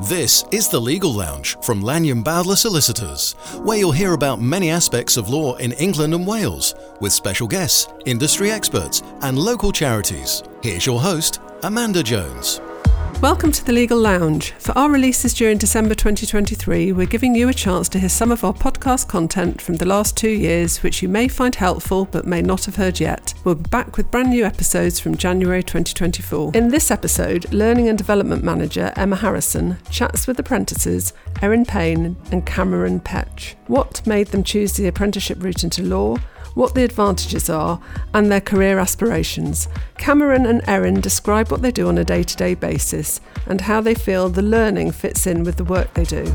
This is the Legal Lounge from Lanyon Bowdler Solicitors, where you'll hear about many aspects of law in England and Wales, with special guests, industry experts, and local charities. Here's your host, Amanda Jones. Welcome to the Legal Lounge. For our releases during December 2023, we're giving you a chance to hear some of our podcast content from the last two years, which you may find helpful but may not have heard yet. We'll be back with brand new episodes from January 2024. In this episode, Learning and Development Manager Emma Harrison chats with apprentices Erin Payne and Cameron Petch. What made them choose the apprenticeship route into law? What the advantages are, and their career aspirations. Cameron and Erin describe what they do on a day to day basis and how they feel the learning fits in with the work they do.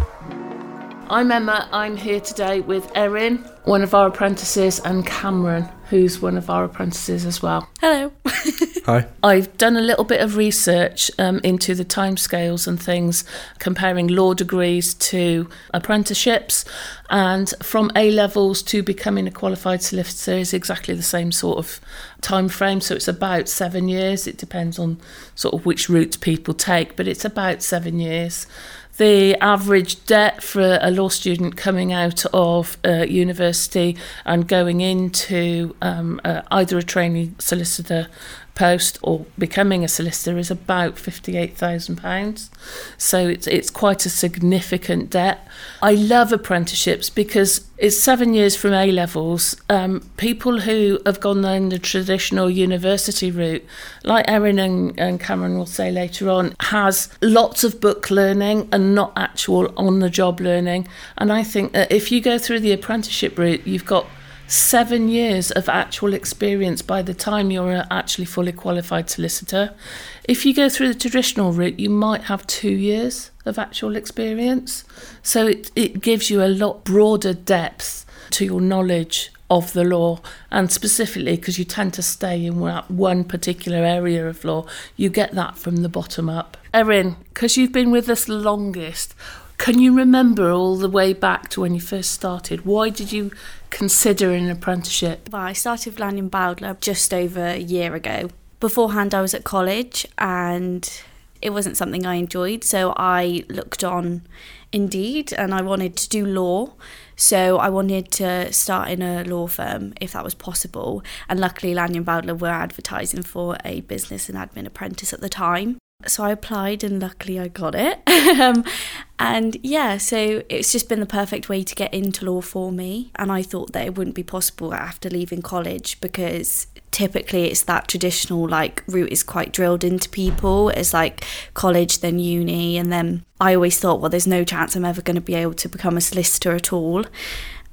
I'm Emma. I'm here today with Erin, one of our apprentices, and Cameron, who's one of our apprentices as well. Hello. Hi. I've done a little bit of research um, into the timescales and things, comparing law degrees to apprenticeships, and from A levels to becoming a qualified solicitor is exactly the same sort of time frame. So it's about seven years. It depends on sort of which route people take, but it's about seven years the average debt for a law student coming out of uh, university and going into um, uh, either a trainee solicitor post or becoming a solicitor is about £58,000. So it's, it's quite a significant debt. I love apprenticeships because it's seven years from A levels. Um, people who have gone down the traditional university route, like Erin and, and Cameron will say later on, has lots of book learning and not actual on the job learning. And I think that if you go through the apprenticeship route, you've got seven years of actual experience by the time you're uh, actually fully qualified solicitor. If you go through the traditional route, you might have two years of actual experience. So it, it gives you a lot broader depth to your knowledge of the law, and specifically because you tend to stay in one particular area of law, you get that from the bottom up. Erin, because you've been with us longest, can you remember all the way back to when you first started? Why did you consider an apprenticeship? Well, I started Lanyon Bowdler just over a year ago. Beforehand, I was at college and it wasn't something I enjoyed, so I looked on Indeed and I wanted to do law. So I wanted to start in a law firm if that was possible. And luckily, Lanyon Bowdler were advertising for a business and admin apprentice at the time so I applied and luckily I got it. um, and yeah, so it's just been the perfect way to get into law for me. And I thought that it wouldn't be possible after leaving college because typically it's that traditional like route is quite drilled into people. It's like college, then uni. And then I always thought, well, there's no chance I'm ever going to be able to become a solicitor at all.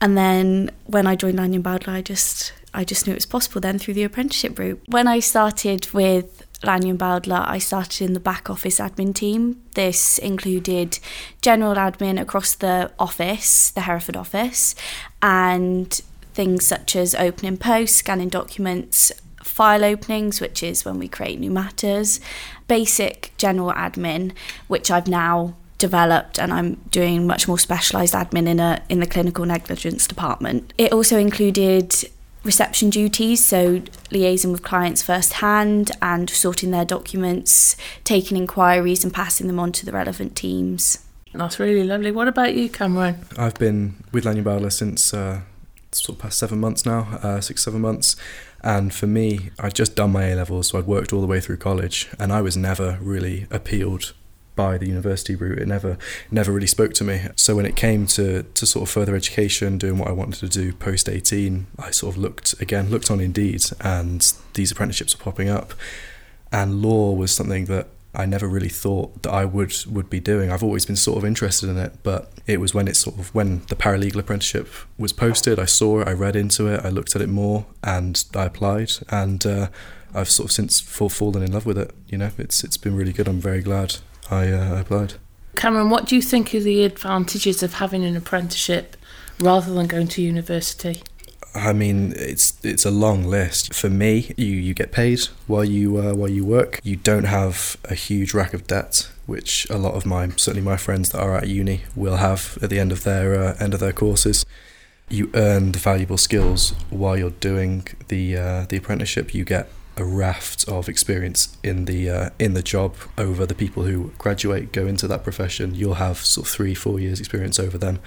And then when I joined Lanyon Bowdler, I just I just knew it was possible then through the apprenticeship route. When I started with Lanyon Bowdler, I started in the back office admin team. This included general admin across the office, the Hereford office, and things such as opening posts, scanning documents, file openings, which is when we create new matters, basic general admin, which I've now developed and I'm doing much more specialised admin in a in the clinical negligence department. It also included reception duties, so liaising with clients firsthand and sorting their documents, taking inquiries and passing them on to the relevant teams. That's really lovely. What about you, Cameron? I've been with Lanyon Bowdler since uh, sort of past seven months now, uh, six, seven months. And for me, I'd just done my A levels, so I'd worked all the way through college, and I was never really appealed by the university route. It never never really spoke to me. So when it came to to sort of further education, doing what I wanted to do post eighteen, I sort of looked again looked on Indeed, and these apprenticeships were popping up, and law was something that I never really thought that I would would be doing. I've always been sort of interested in it, but it was when it sort of when the paralegal apprenticeship was posted, I saw it, I read into it, I looked at it more, and I applied, and uh, I've sort of since fallen in love with it. You know, it's it's been really good. I'm very glad I uh, applied. Cameron, what do you think are the advantages of having an apprenticeship rather than going to university? I mean, it's it's a long list. For me, you, you get paid while you uh, while you work. You don't have a huge rack of debt, which a lot of my certainly my friends that are at uni will have at the end of their uh, end of their courses. You earn the valuable skills while you're doing the uh, the apprenticeship. You get a raft of experience in the uh, in the job over the people who graduate go into that profession. You'll have sort of three four years experience over them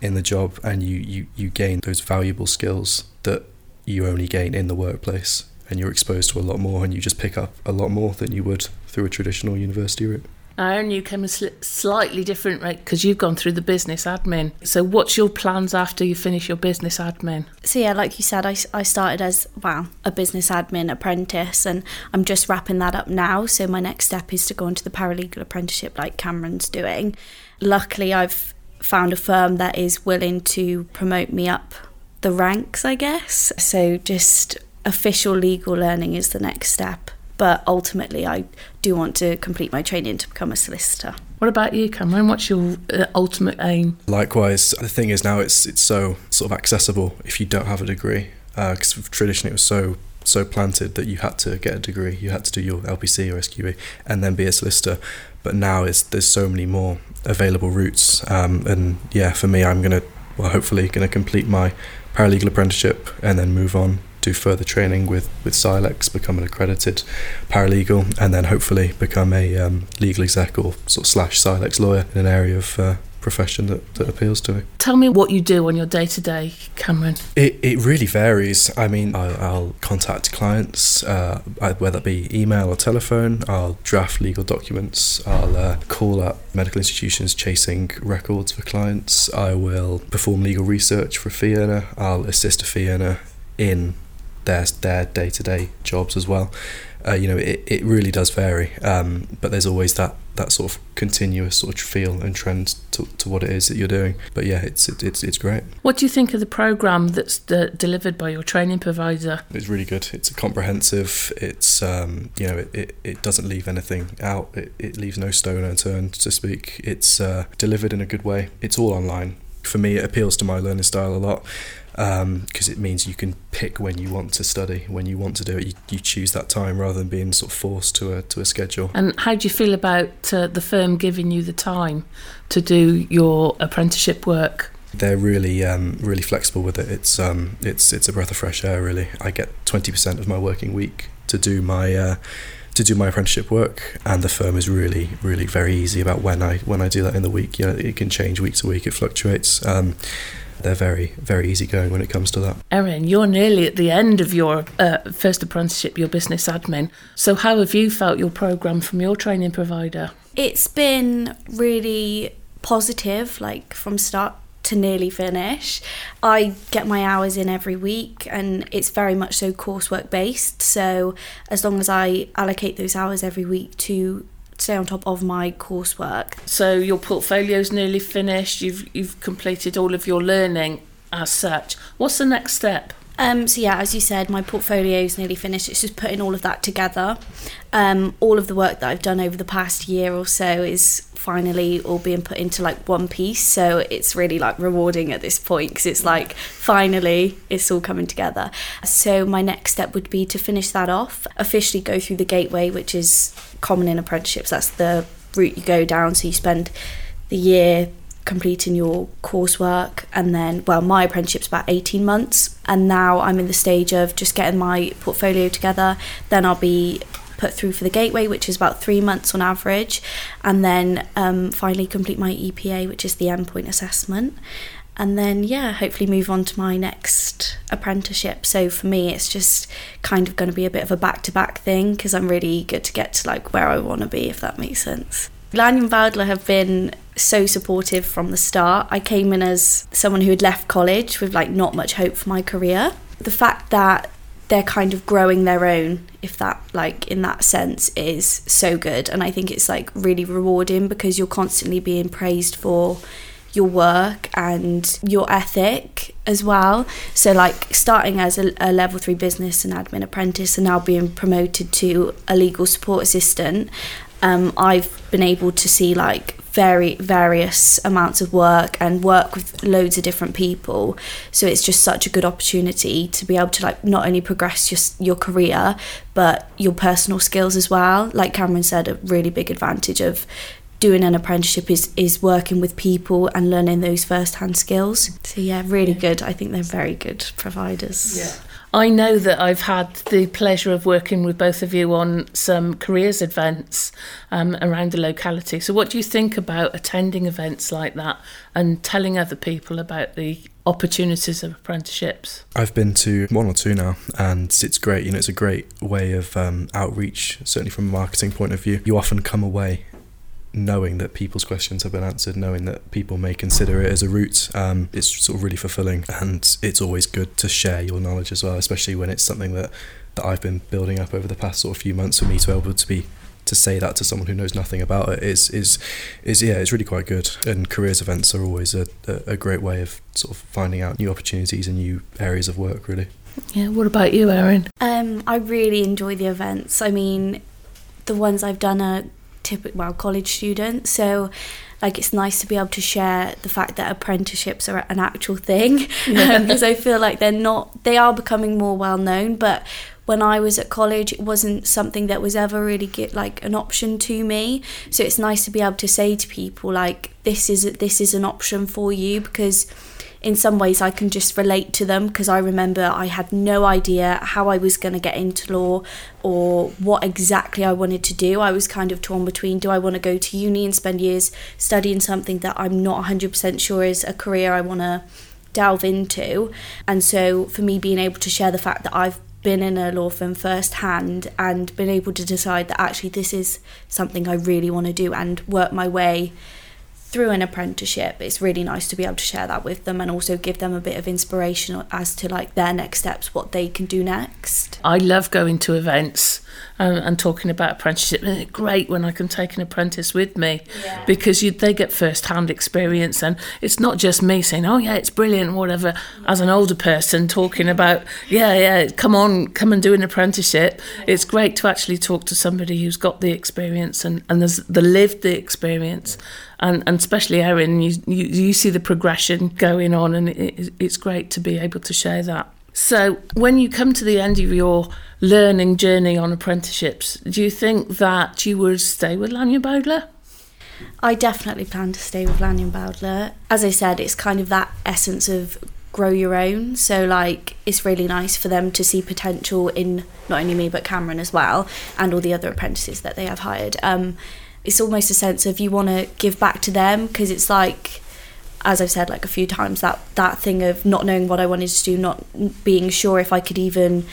in the job, and you you you gain those valuable skills that you only gain in the workplace, and you're exposed to a lot more, and you just pick up a lot more than you would through a traditional university route. I you came a sl- slightly different right because you've gone through the business admin. So, what's your plans after you finish your business admin? So, yeah, like you said, I, I started as, well, a business admin apprentice and I'm just wrapping that up now. So, my next step is to go into the paralegal apprenticeship like Cameron's doing. Luckily, I've found a firm that is willing to promote me up the ranks, I guess. So, just official legal learning is the next step but ultimately I do want to complete my training to become a solicitor. What about you, Cameron? What's your uh, ultimate aim? Likewise, the thing is now it's it's so sort of accessible if you don't have a degree because uh, traditionally it was so so planted that you had to get a degree, you had to do your LPC or SQE and then be a solicitor. But now it's there's so many more available routes, um, and yeah, for me, I'm gonna well hopefully gonna complete my paralegal apprenticeship and then move on do further training with with CILEx, become an accredited paralegal, and then hopefully become a um, legal exec or sort of slash CILEx lawyer in an area of uh, profession that, that appeals to me. Tell me what you do on your day to day, Cameron. It, it really varies. I mean, I'll, I'll contact clients, uh, whether it be email or telephone. I'll draft legal documents. I'll uh, call up medical institutions chasing records for clients. I will perform legal research for a fee earner. I'll assist a fee earner in their their day to day jobs as well. Uh, you know, it, it really does vary, um, but there's always that, that sort of continuous sort of feel and trend to, to what it is that you're doing. But yeah, it's it, it's it's great. What do you think of the program that's delivered by your training provider? It's really good. It's comprehensive. It's um, you know, it, it, it doesn't leave anything out. It, it leaves no stone unturned, to speak. It's uh, delivered in a good way. It's all online. For me, it appeals to my learning style a lot because um, it means you can pick when you want to study, when you want to do it. You, you choose that time rather than being sort of forced to a to a schedule. And how do you feel about uh, the firm giving you the time to do your apprenticeship work? They're really um, really flexible with it. It's um, it's it's a breath of fresh air. Really, I get twenty percent of my working week to do my. Uh, to do my apprenticeship work and the firm is really really very easy about when I when I do that in the week you know it can change week to week it fluctuates um, they're very, very easygoing when it comes to that. Erin, you're nearly at the end of your uh, first apprenticeship, your business admin. So, how have you felt your programme from your training provider? It's been really positive, like from start to nearly finish. I get my hours in every week and it's very much so coursework based. So, as long as I allocate those hours every week to stay on top of my coursework. So your portfolio's nearly finished. You've you've completed all of your learning as such. What's the next step? Um, so yeah, as you said, my portfolio is nearly finished. It's just putting all of that together. Um, all of the work that I've done over the past year or so is finally all being put into like one piece. So it's really like rewarding at this point because it's like finally it's all coming together. So my next step would be to finish that off, officially go through the gateway, which is common in apprenticeships. That's the route you go down. So you spend the year completing your coursework and then well my apprenticeship's about 18 months and now I'm in the stage of just getting my portfolio together. Then I'll be put through for the gateway which is about three months on average and then um, finally complete my EPA which is the endpoint assessment. And then yeah hopefully move on to my next apprenticeship. So for me it's just kind of going to be a bit of a back-to-back thing because i'm really eager to get to like where i want to be if that makes sense lanyon bowdler have been so supportive from the start. I came in as someone who had left college with like not much hope for my career. The fact that they're kind of growing their own if that like in that sense is so good. And i think it's like really rewarding because you're constantly being praised for your work and your ethic as well. So, like starting as a, a, level three business and admin apprentice and now being promoted to a legal support assistant, um, I've been able to see like very various amounts of work and work with loads of different people. So it's just such a good opportunity to be able to like not only progress your your career but your personal skills as well. Like Cameron said, a really big advantage of doing an apprenticeship is is working with people and learning those first hand skills. So yeah, really good. I think they're very good providers. Yeah. I know that I've had the pleasure of working with both of you on some careers events um, around the locality. So, what do you think about attending events like that and telling other people about the opportunities of apprenticeships? I've been to one or two now, and it's great. You know, it's a great way of um, outreach, certainly from a marketing point of view. You often come away knowing that people's questions have been answered, knowing that people may consider it as a route, um, it's sort of really fulfilling. And it's always good to share your knowledge as well, especially when it's something that, that I've been building up over the past sort of few months for me to be able to be to say that to someone who knows nothing about it is is is yeah it's really quite good. And careers events are always a, a, a great way of sort of finding out new opportunities and new areas of work really. Yeah what about you Erin? Um I really enjoy the events. I mean the ones I've done are typical well college students so like it's nice to be able to share the fact that apprenticeships are an actual thing um, yeah. because I feel like they're not they are becoming more well known but when I was at college it wasn't something that was ever really get like an option to me so it's nice to be able to say to people like this is this is an option for you because in some ways I can just relate to them because I remember I had no idea how I was going to get into law or what exactly I wanted to do. I was kind of torn between do I want to go to uni and spend years studying something that I'm not 100% sure is a career I want to delve into. And so for me being able to share the fact that I've been in a law firm firsthand and been able to decide that actually this is something I really want to do and work my way through an apprenticeship it's really nice to be able to share that with them and also give them a bit of inspiration as to like their next steps what they can do next. I love going to events um, and talking about apprenticeship and it's great when i can take an apprentice with me yeah. because you, they get first hand experience and it's not just me saying oh yeah it's brilliant whatever as an older person talking about yeah yeah come on come and do an apprenticeship yeah. it's great to actually talk to somebody who's got the experience and, and there's the lived the experience and, and especially Erin, you, you, you see the progression going on, and it, it's great to be able to share that. So, when you come to the end of your learning journey on apprenticeships, do you think that you would stay with Lanyon Bowdler? I definitely plan to stay with Lanyon Bowdler. As I said, it's kind of that essence of grow your own. So, like, it's really nice for them to see potential in not only me but Cameron as well, and all the other apprentices that they have hired. Um, it's almost a sense of you want to give back to them because it's like as I've said like a few times that that thing of not knowing what I wanted to do not being sure if I could even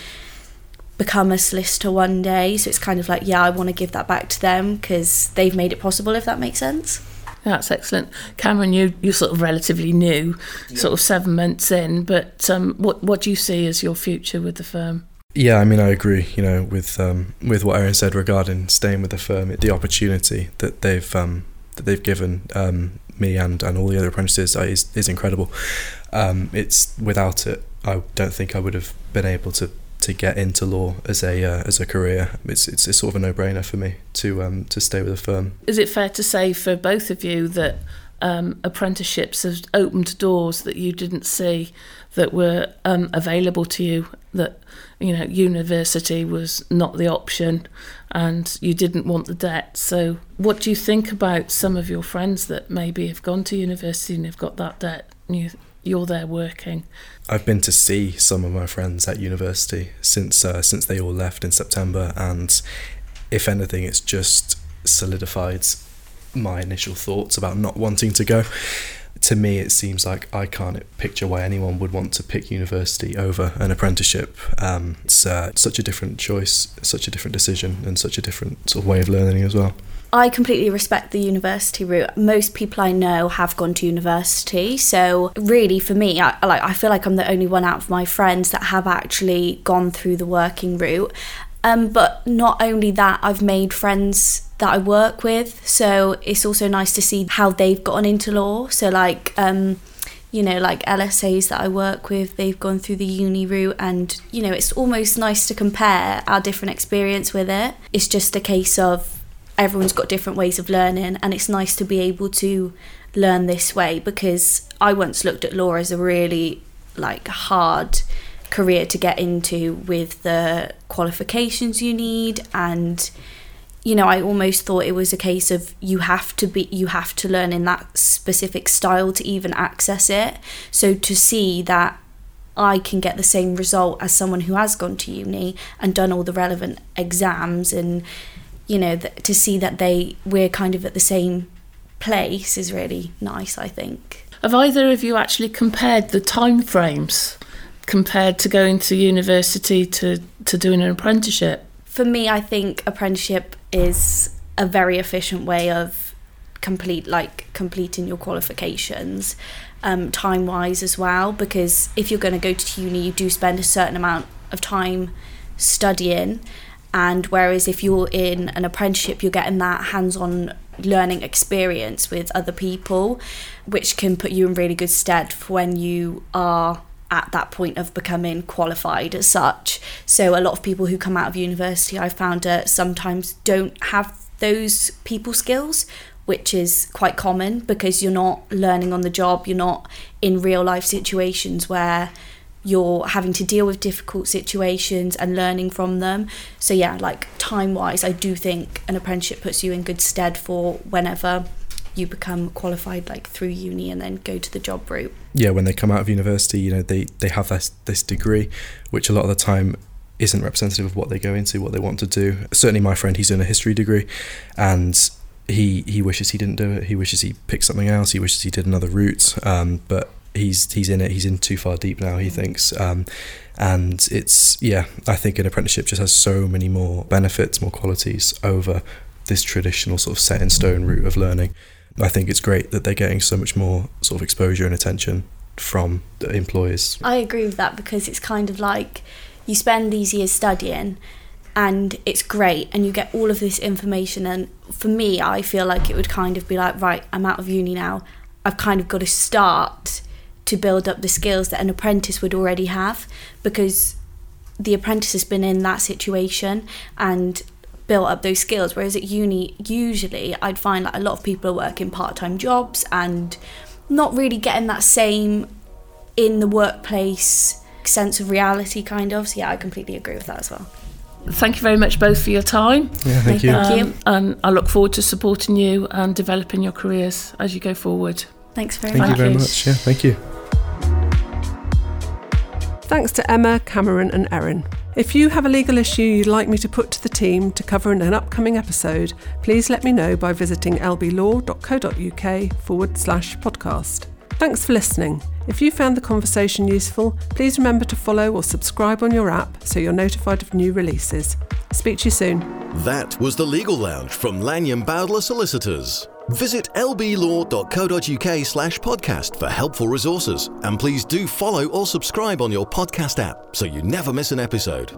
become a solicitor one day so it's kind of like yeah I want to give that back to them because they've made it possible if that makes sense that's excellent. Cameron, you you're sort of relatively new, yeah. sort of seven months in, but um, what what do you see as your future with the firm? Yeah, I mean, I agree. You know, with um, with what Erin said regarding staying with the firm, the opportunity that they've um, that they've given um, me and, and all the other apprentices is is incredible. Um, it's without it, I don't think I would have been able to, to get into law as a uh, as a career. It's, it's it's sort of a no brainer for me to um, to stay with the firm. Is it fair to say for both of you that um, apprenticeships have opened doors that you didn't see that were um, available to you that you know university was not the option and you didn't want the debt so what do you think about some of your friends that maybe have gone to university and have got that debt and you, you're there working I've been to see some of my friends at university since uh, since they all left in September and if anything it's just solidified my initial thoughts about not wanting to go. To me, it seems like I can't picture why anyone would want to pick university over an apprenticeship. Um, it's uh, such a different choice, such a different decision, and such a different sort of way of learning as well. I completely respect the university route. Most people I know have gone to university, so really for me, I like I feel like I'm the only one out of my friends that have actually gone through the working route. Um, but not only that, I've made friends that I work with. So it's also nice to see how they've gotten into law. So like um, you know, like LSAs that I work with, they've gone through the uni route and, you know, it's almost nice to compare our different experience with it. It's just a case of everyone's got different ways of learning and it's nice to be able to learn this way because I once looked at law as a really like hard career to get into with the qualifications you need and you know, I almost thought it was a case of you have to be you have to learn in that specific style to even access it. So to see that I can get the same result as someone who has gone to uni and done all the relevant exams and you know th- to see that they we're kind of at the same place is really nice I think. Have either of you actually compared the time frames compared to going to university to, to doing an apprenticeship? For me I think apprenticeship is a very efficient way of complete like completing your qualifications um, time wise as well because if you're going to go to uni you do spend a certain amount of time studying and whereas if you're in an apprenticeship you're getting that hands-on learning experience with other people which can put you in really good stead for when you are at that point of becoming qualified as such. So a lot of people who come out of university i found uh, sometimes don't have those people skills which is quite common because you're not learning on the job, you're not in real life situations where you're having to deal with difficult situations and learning from them. So, yeah, like time wise, I do think an apprenticeship puts you in good stead for whenever you become qualified like through uni and then go to the job route. Yeah, when they come out of university, you know, they, they have this, this degree, which a lot of the time isn't representative of what they go into, what they want to do. Certainly, my friend, he's doing a history degree, and he he wishes he didn't do it. He wishes he picked something else. He wishes he did another route. Um, but he's he's in it. He's in too far deep now. He thinks. Um, and it's yeah. I think an apprenticeship just has so many more benefits, more qualities over this traditional sort of set in stone route of learning. I think it's great that they're getting so much more sort of exposure and attention from the employers. I agree with that because it's kind of like you spend these years studying and it's great and you get all of this information and for me I feel like it would kind of be like right I'm out of uni now I've kind of got to start to build up the skills that an apprentice would already have because the apprentice has been in that situation and built up those skills whereas at uni usually I'd find like a lot of people are working part-time jobs and not really getting that same in the workplace sense of reality kind of so yeah I completely agree with that as well thank you very much both for your time. Yeah, thank you. Thank you. Um, and I look forward to supporting you and developing your careers as you go forward. Thanks very Thank much. Thank you very much. Yeah, thank you. Thanks to Emma, Cameron, and Erin. If you have a legal issue you'd like me to put to the team to cover in an upcoming episode, please let me know by visiting lblaw.co.uk forward slash podcast. Thanks for listening. If you found the conversation useful, please remember to follow or subscribe on your app so you're notified of new releases. Speak to you soon. That was the Legal Lounge from Lanyon Bowdler Solicitors. Visit lblaw.co.uk slash podcast for helpful resources. And please do follow or subscribe on your podcast app so you never miss an episode.